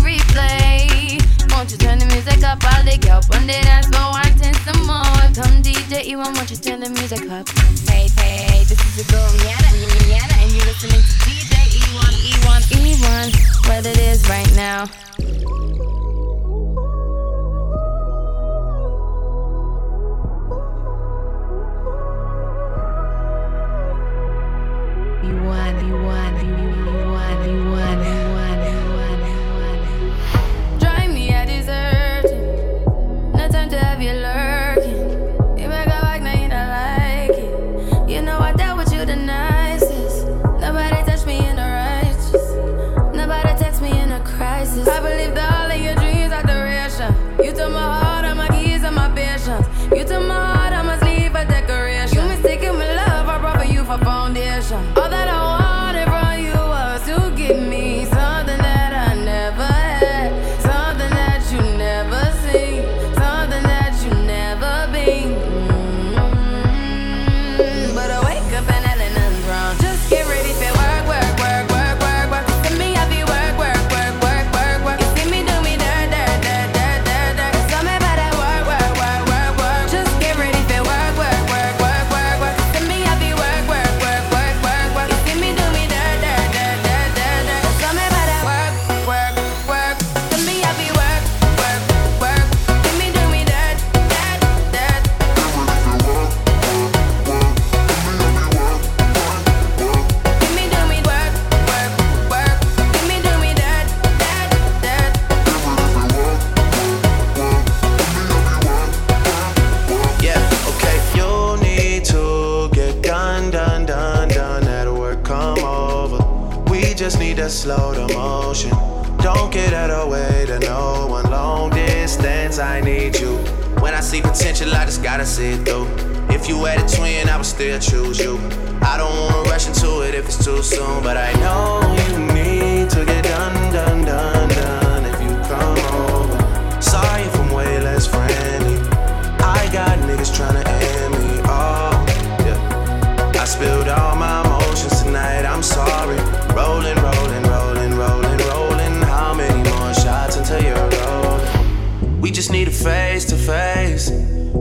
replay. Won't you turn the music up? I'll floor, wanting some more. Come DJ, want you turn the music up? Hey, hey, this is your and you're listening to DJ E1, E1, E1. What it is right now.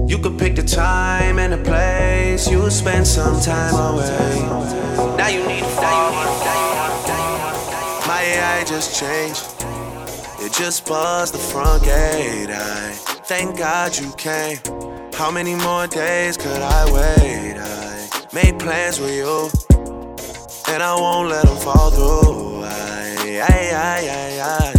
You could pick the time and a place. You spend some time away. Now you need a my AI just changed. It just buzzed the front gate. I Thank God you came. How many more days could I wait? I made plans with you, and I won't let them fall through. I, I, I, I, I.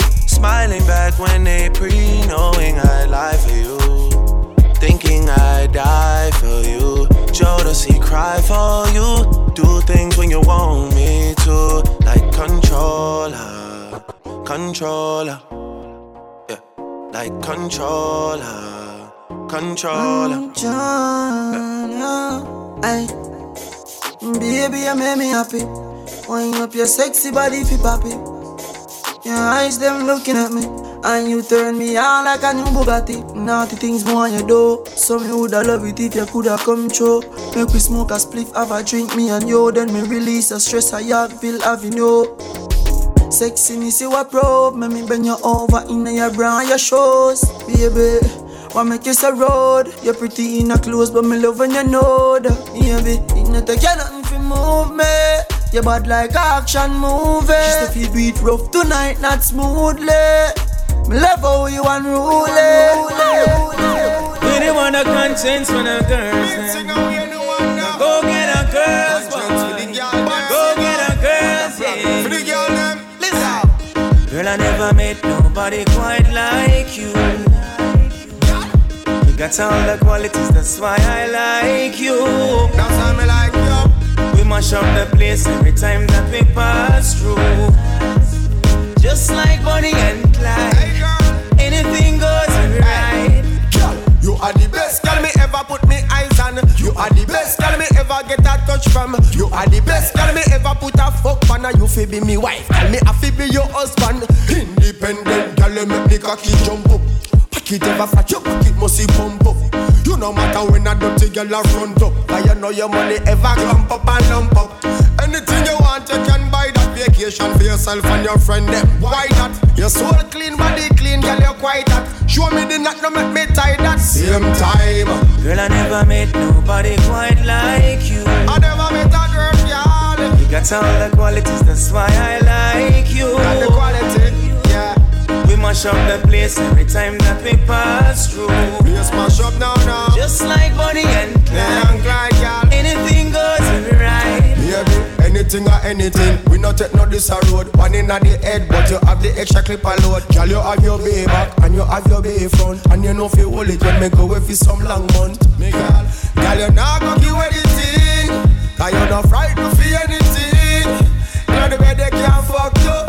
smiling back when they pre knowing I lie for you. Thinking I die for you. Jodeci cry for you. Do things when you want me to, like controller, controller, yeah, like controller, controller. Controller, ay, baby, you make me happy. Wind up your sexy body, fi poppy. Your eyes, them looking at me. And you turn me on like a new Bugatti. Naughty things more on your door. So me woulda love it if you coulda come true. Make we smoke a spliff, have a drink, me and you. Then me release the stress I have, feel you. Sexiness you a probe, make me bend you over in your bra and your shoes, baby. Wanna make you a road? You're pretty in a clothes, but me love when you know that, baby. It not take you nothing to move me. You bad like action movie. She if feel beat rough tonight, not smoothly. Me love how you unruly. We don't want a conscience when a girl's. Go get a girl's boy. Go get a girl's yeah. Girl, I never met nobody quite like you. You got all the qualities, that's why I like you. That's why me like you mash up the place every time that we pass through. Just like Bonnie and Clyde, anything goes right. Girl, you are the best girl me ever put me eyes on. You are the best girl me ever get a touch from. You are the best girl me ever put a fuck on. You fi be me wife, and me a fi be your husband. Independent girl, me make a key jump up. Pack it ever fat, pack it must pump up. You no matter when a dirty girl a front up, I you know your money ever clump up and lump up. Anything you want, you can buy that vacation for yourself and your friend. Them. Why not? Your soul clean, body clean, girl, you quiet. hot. Show me the knot, no make me tie that same time. Girl, I never met nobody quite like you. I never met a girl, girl. You got all the qualities, that's why I like you. Got the qualities mash up the place every time that we pass through. Place mash up now, now. Just like Bonnie and Clyde. Clyde yeah, girl. Anything goes when we ride. Baby, anything or anything. We not take no this a road. One in at the head, but you have the extra clip load. Girl, you have your bay back and you have your bay front. And you know fi hold it when me go away fi some long month. Me girl, girl, you not gonna give anything 'cause you not frightened for anything. You the way they can't fuck you.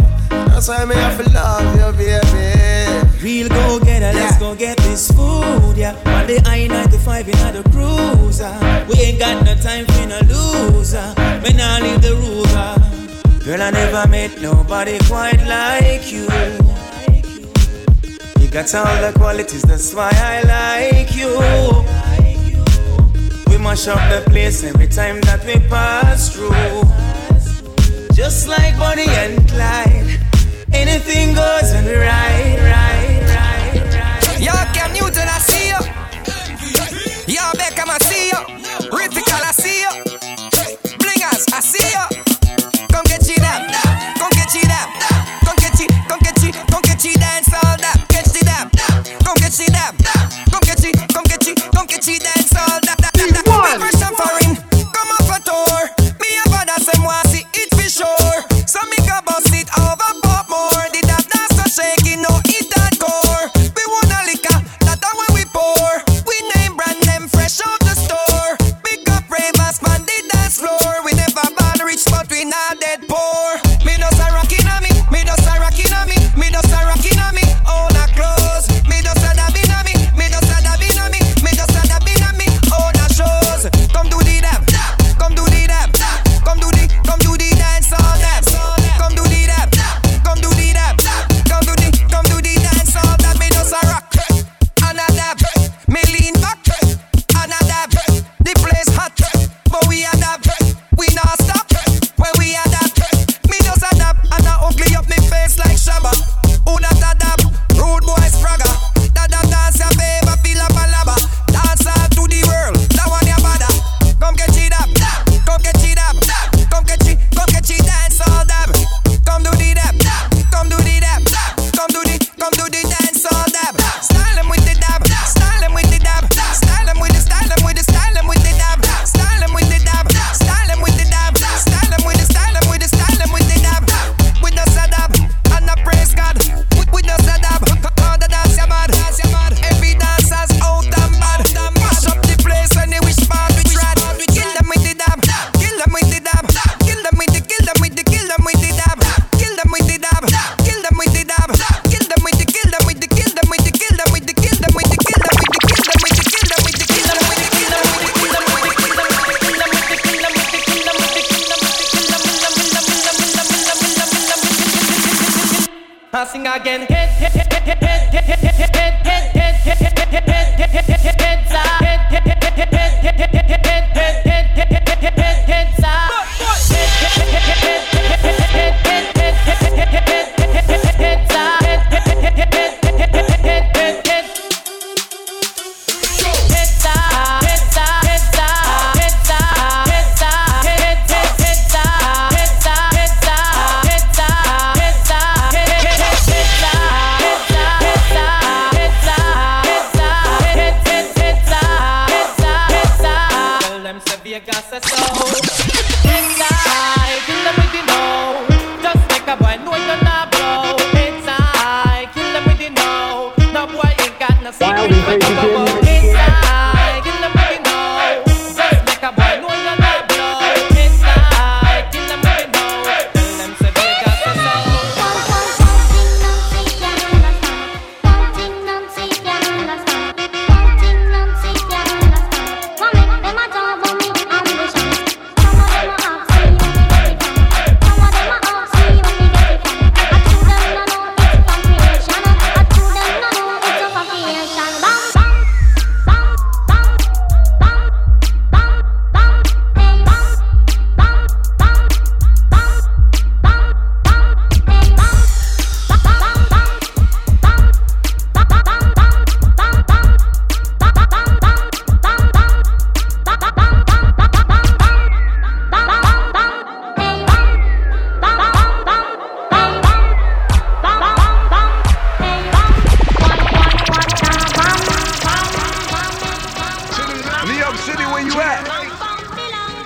That's why me have to love you, baby. Real go getter, yeah. let's go get this food, yeah. On the I 95 in the cruiser. We ain't got no time for no loser. Me nah leave the ruler. Girl, I never met nobody quite like you. You got all the qualities, that's why I like you. We mash up the place every time that we pass through. Just like Bonnie and Clyde. Anything goes and right, right, right, right. Yo, Cam Newton, I see you. Yo, Beckham, I see you. Ritical, I see you. Blingers, I see you. Come get you them, come get you them, come get you, come get you, come get you dance all them, catch them, come get you them, come get you, come get you, come get you dance.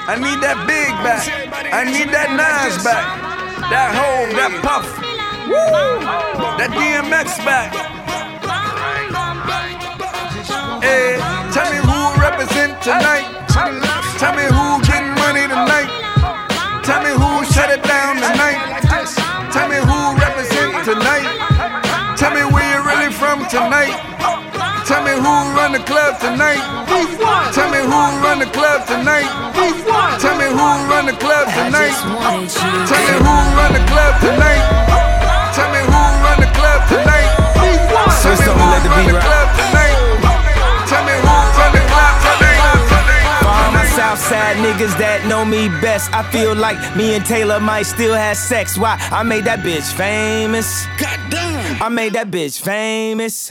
I need that big back. I need that Nas back. That home, that puff. Woo! That DMX back. Hey, tell me who represent tonight. Tell me who getting money tonight. Tell me who shut it down tonight. Tell me who represent tonight. Tell me where you really from tonight. Tell me who run the club tonight. Me who run the club tonight. Tell me who run the club tonight. Tell me who run the club tonight. Tell me who run the club tonight. Tell me who run the club tonight. All my South Side niggas that know me best. I feel like me and Taylor might still have sex. Why? I made that bitch famous. Goddamn. I made that bitch famous.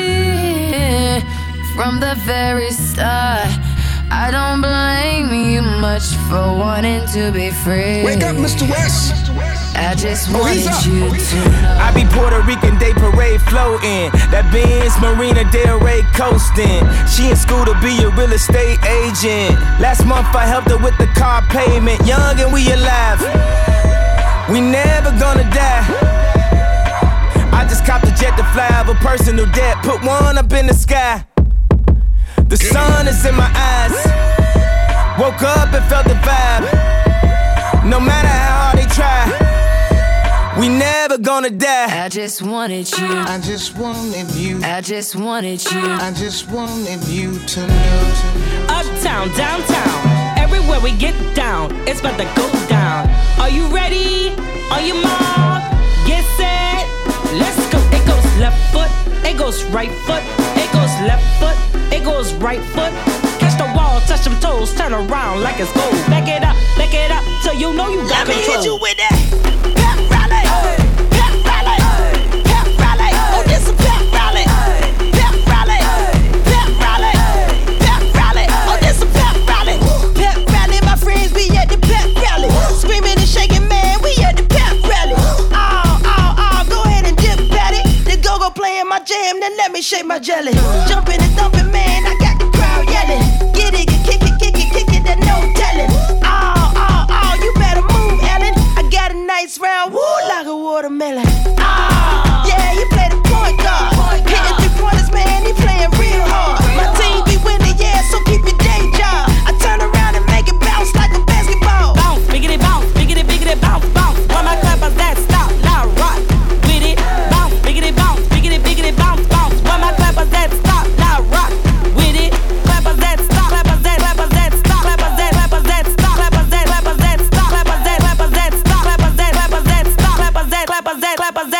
from the very start. I don't blame you much for wanting to be free. Wake up, Mr. West. I just Oh, wanted he's up. you to know. I be Puerto Rican Day Parade floating. That Benz Marina Del Rey coasting. She in school to be a real estate agent. Last month I helped her with the car payment. Young and we alive. We never gonna die. I just copped a jet to fly over personal debt. Put one up in the sky. The sun is in my eyes. Woke up and felt the vibe. No matter how hard they try, we never gonna die. I just wanted you. I just wanted you. I just wanted you. I just wanted you to know. Uptown, downtown, everywhere we get down, it's about to go down. Are you ready? On your mark, get set, let's go. It goes left foot, it goes right foot, it goes left foot, it goes right foot. Catch the wall, touch them toes, turn around like it's gold. Back it up, back it up, so you know you got Let me control. hit you with that. Pep rally. Pep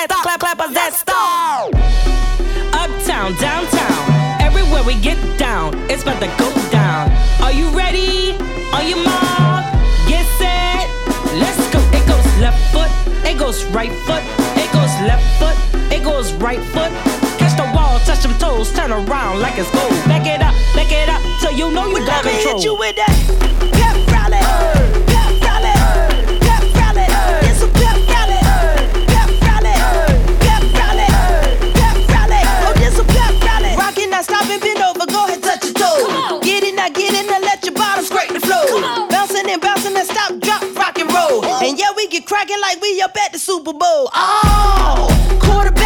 that, clap, clappers that stop. Uptown, downtown, everywhere we get down, it's about to go down. Are you ready? On your mark, get set, let's go. It goes left foot, it goes right foot, it goes left foot, it goes right foot. Catch the wall, touch them toes, turn around like it's gold. Back it up, back it up, till you know you got let me control. hit you with that pep rally, yeah, we get cracking like we up at the Super Bowl. Oh, quarterback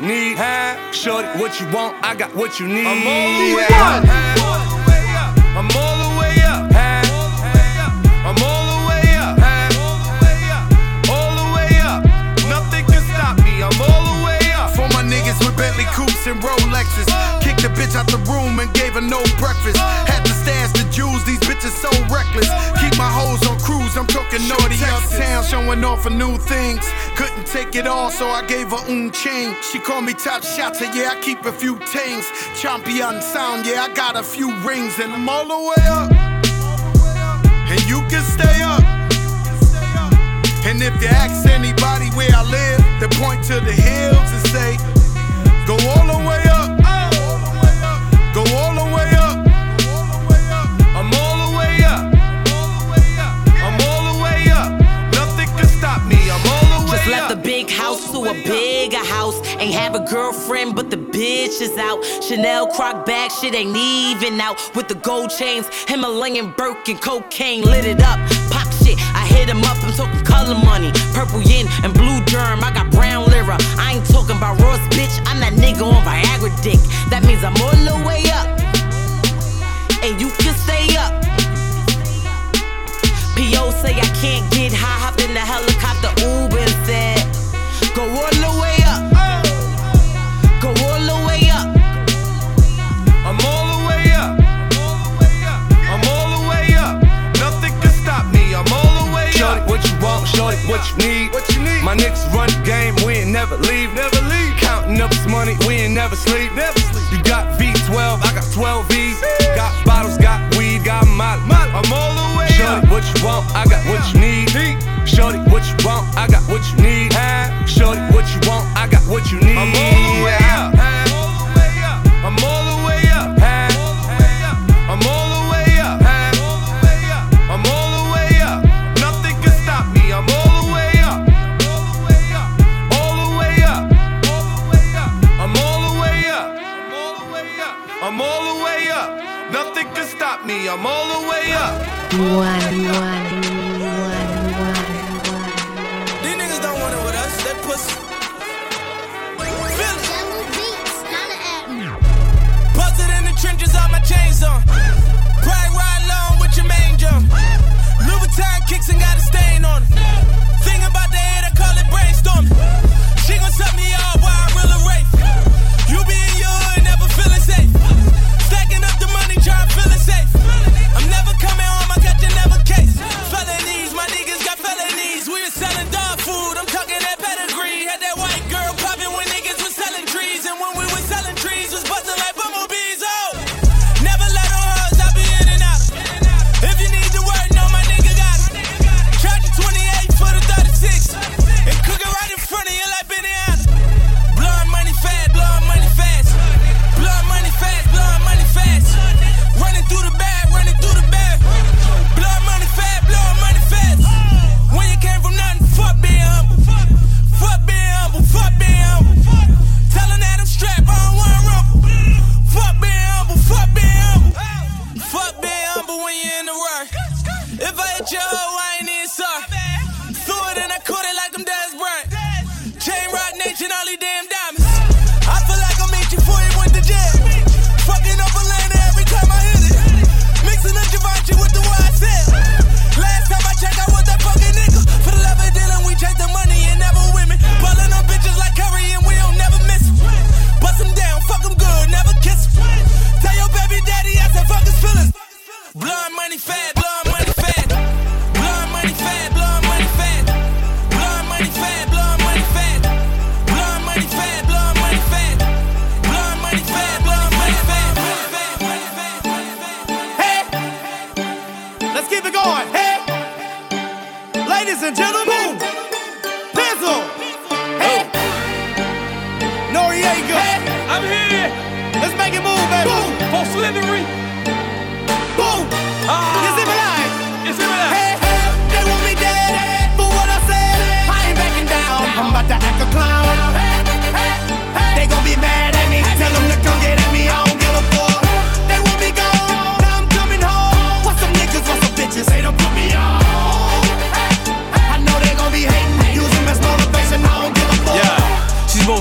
you need. Shorty, what you want? I got what you need. I'm all the way up. I'm all showing off for new things. Couldn't take it all, so I gave her un chain. She called me top shotter, yeah, I keep a few things. Champion sound, yeah, I got a few rings, and I'm all the way up. And you can stay up. And if you ask anybody where I live, they point to the hills and say, Go all the way up. Left the big house to a bigger house. Ain't have a girlfriend, but the bitch is out. Chanel croc bag, shit ain't even out. With the gold chains, Himalayan Birkin, cocaine lit it up. Pop shit, I hit him up. I'm talking color money, purple yin and blue germ. I got brown lira. I ain't talking about Ross, bitch. I'm that nigga on Viagra dick. That means I'm all the way up, and you can stay up. P.O. say I can't get high, hop in the helicopter, Uber Go all the way up. Go all the way up. I'm all the way up. I'm all the way up. Nothing can stop me. I'm all the way up. Shorty, what you want? Shorty, what you need? What you need? My niggas run the game, we ain't never leave. Never leave. Counting up some money, we ain't never sleep. Never sleep. You got V12, I got 12 V's. Got bottles, got weed, got molly. I'm all the way up. Shorty, what you want? I got what you need. Shorty, what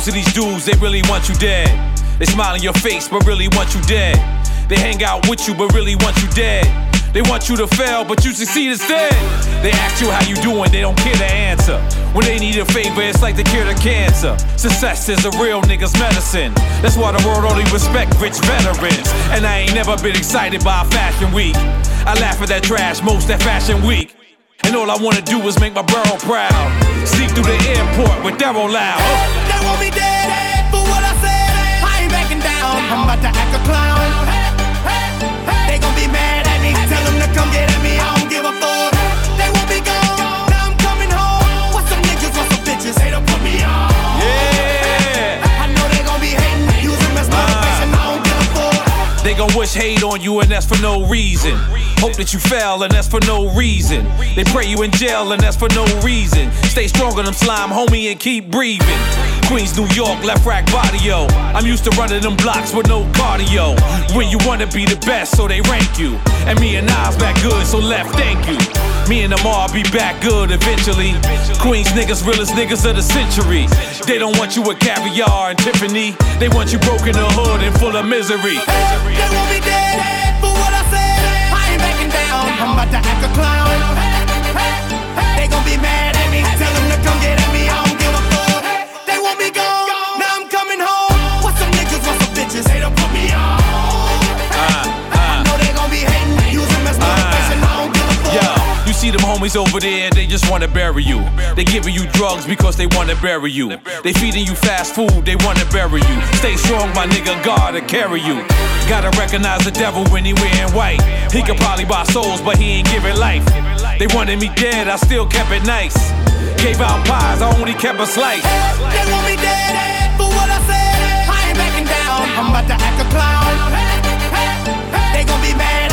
most of these dudes, they really want you dead. They smile in your face, but really want you dead. They hang out with you, but really want you dead. They want you to fail, but you succeed instead. They ask you how you doing, they don't care to answer. When they need a favor, it's like the cure to cancer. Success is a real nigga's medicine. That's why the world only respect rich veterans. And I ain't never been excited by a fashion week. I laugh at that trash most at fashion week. And all I wanna do is make my borough proud. Sneak through the airport with Daryl loud. They want me dead eh, for what I said. Eh. I ain't backing down. I'm about to act a clown. They gon' be mad at me. Tell them to come get at me. Gon' wish hate on you, and that's for no reason. Hope that you fail, and that's for no reason. They pray you in jail, and that's for no reason. Stay strong on them slime, homie, and keep breathing. Queens, New York, Lefrak yo. I'm used to running them blocks with no cardio. When you wanna be the best, so they rank you. And me and Nas back good, so left, thank you. Me and them all be back good eventually. Queens niggas, realest niggas of the century. They don't want you with caviar and Tiffany. They want you broke in the hood and full of misery. They want me dead over there, they just wanna bury you. They giving you drugs because they wanna bury you. They feeding you fast food, they wanna bury you. Stay strong, my nigga, God to carry you. Gotta recognize the devil when he wearing white. He could probably buy souls, but he ain't giving life. They wanted me dead, I still kept it nice. Gave out pies, I only kept a slice. They want me dead eh, for what I said. Eh. I ain't backing down. I'm about to act a clown. They gon' be mad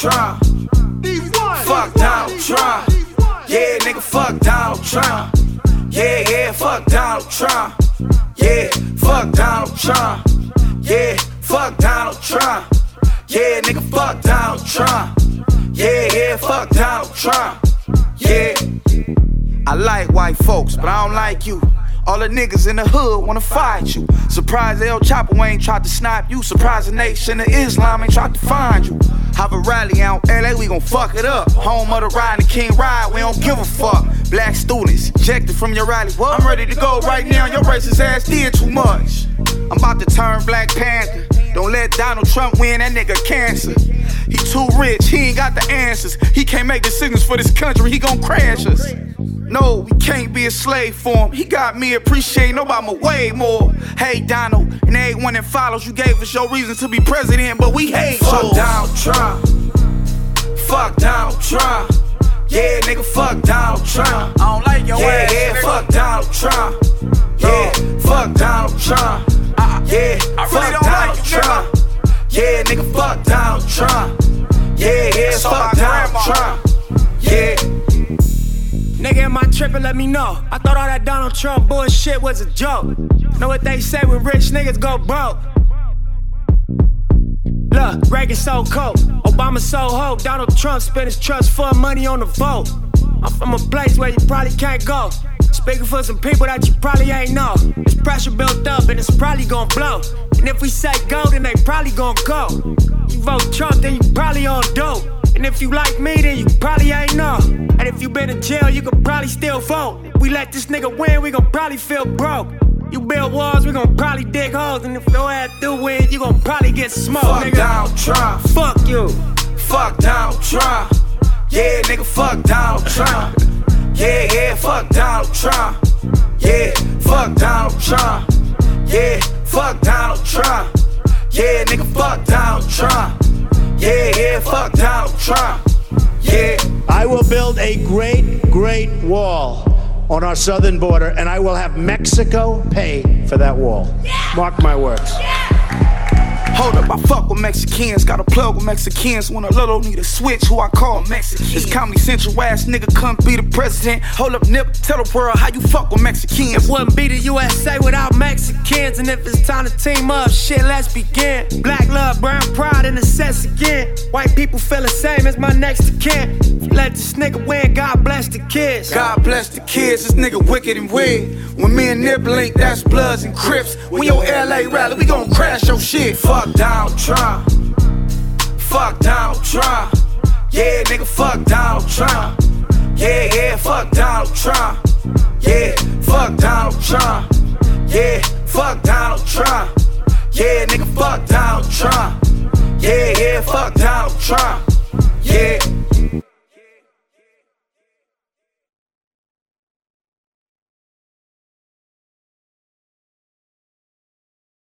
Trump. Fuck Donald Trump. Yeah, nigga, fuck Donald Trump. Yeah, yeah, fuck Donald Trump. Yeah, fuck Donald Trump. Yeah, fuck Donald Trump. Yeah, nigga, fuck Donald Trump. Yeah, yeah, fuck Donald Trump. Yeah. I like white folks, but I don't like you. All the niggas in the hood wanna fight you. Surprised El Chapo ain't tried to snipe you. Surprise the nation of Islam ain't tried to find you. Have a rally out LA, we gon' fuck it up. Home of the Rodney King Ride, we don't give a fuck. Black students ejected from your rally. What? I'm ready to go right now. Your racist ass did too much. I'm about to turn Black Panther. Don't let Donald Trump win, that nigga cancer. He too rich, he ain't got the answers. He can't make decisions for this country, he gon' crash us. No, we can't be a slave for him. He got me appreciating Obama way more. Hey, Donald, and everyone that follows, you gave us your reason to be president, but we hate Fuck. Donald Trump. Fuck Donald Trump. Yeah, nigga, fuck Donald Trump. I don't like your yeah, ass. Yeah, yeah, fuck Donald Trump. Yeah, fuck Donald Trump. Uh, yeah, I really fuck don't Donald like you, Trump. Yeah, nigga, fuck Donald Trump. Yeah, yeah, fuck Donald Trump. Yeah. Nigga, am I tripping? Let me know. I thought all that Donald Trump bullshit was a joke. Know what they say when rich niggas go broke? Look, Reagan so cold, Obama so ho. Donald Trump spent his trust fund money on the vote. I'm from a place where you probably can't go. Speaking for some people that you probably ain't know. There's pressure built up and it's probably gonna blow. And if we say go, then they probably gonna go. You vote Trump, then you probably on dope. And if you like me, then you probably ain't know. And if you been in jail, you could probably still vote. We let this nigga win, we gon' probably feel broke. You build walls, we gon' probably dig holes. And if your ass do win, you gon' probably get smoked, Fuck nigga. Donald Trump. Fuck you. Fuck Donald Trump. Yeah, nigga, fuck Donald Trump. Yeah, yeah, fuck Donald Trump. Yeah, fuck Donald Trump. Yeah, fuck Donald Trump. Yeah, nigga, fuck Donald Trump. Yeah, yeah, fuck Donald Trump. Yeah. I will build a great, great wall on our southern border, and I will have Mexico pay for that wall. Mark my words. Hold up, I fuck with Mexicans. Got a plug with Mexicans. When a little need a switch, who I call Mexican. This Comedy Central ass nigga come be the president. Hold up, Nip, tell the world how you fuck with Mexicans. It wouldn't be the USA without Mexicans. And if it's time to team up, shit, let's begin. Black love, brown pride, and the sense again. White people feel the same as my next of kin. Let this nigga win, God bless the kids. God bless the kids, this nigga wicked and weird. When me and Nip link, that's Bloods and Crips. When your LA rally, we gon' crash your shit. Fuck Donald Trump. Fuck Donald Trump. Yeah, nigga, fuck Donald Trump. Yeah, yeah, fuck Donald Trump. Yeah, fuck Donald Trump. Yeah, fuck Donald Trump. Yeah, nigga, fuck Donald Trump. Yeah, yeah, fuck Donald Trump. Yeah.